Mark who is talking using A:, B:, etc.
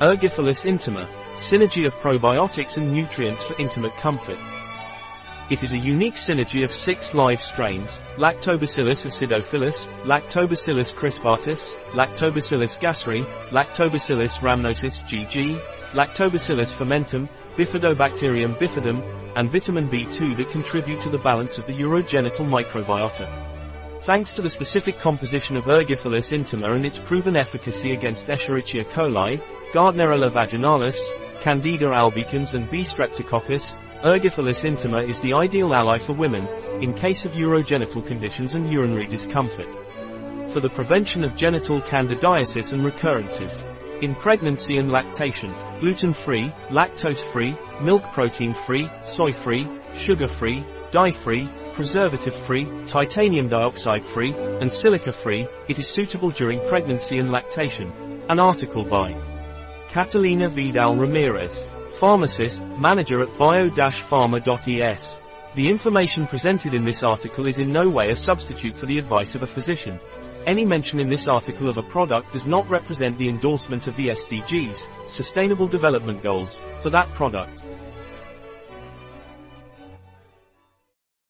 A: Ergyphilus intima, synergy of probiotics and nutrients for intimate comfort. It is a unique synergy of six live strains, Lactobacillus acidophilus, Lactobacillus crispatus, Lactobacillus gasseri, Lactobacillus rhamnosus GG, Lactobacillus fermentum, Bifidobacterium bifidum, and vitamin B2 that contribute to the balance of the urogenital microbiota. Thanks to the specific composition of Ergyphilus intima and its proven efficacy against Escherichia coli, Gardnerella vaginalis, Candida albicans and B. streptococcus, Ergyphilus intima is the ideal ally for women, in case of urogenital conditions and urinary discomfort. For the prevention of genital candidiasis and recurrences. In pregnancy and lactation, gluten-free, lactose-free, milk protein-free, soy-free, sugar-free, dye-free, preservative-free, titanium dioxide-free, and silica-free, it is suitable during pregnancy and lactation. An article by Catalina Vidal Ramirez, pharmacist, manager at bio-pharma.es. The information presented in this article is in no way a substitute for the advice of a physician. Any mention in this article of a product does not represent the endorsement of the SDGs, Sustainable Development Goals, for that product.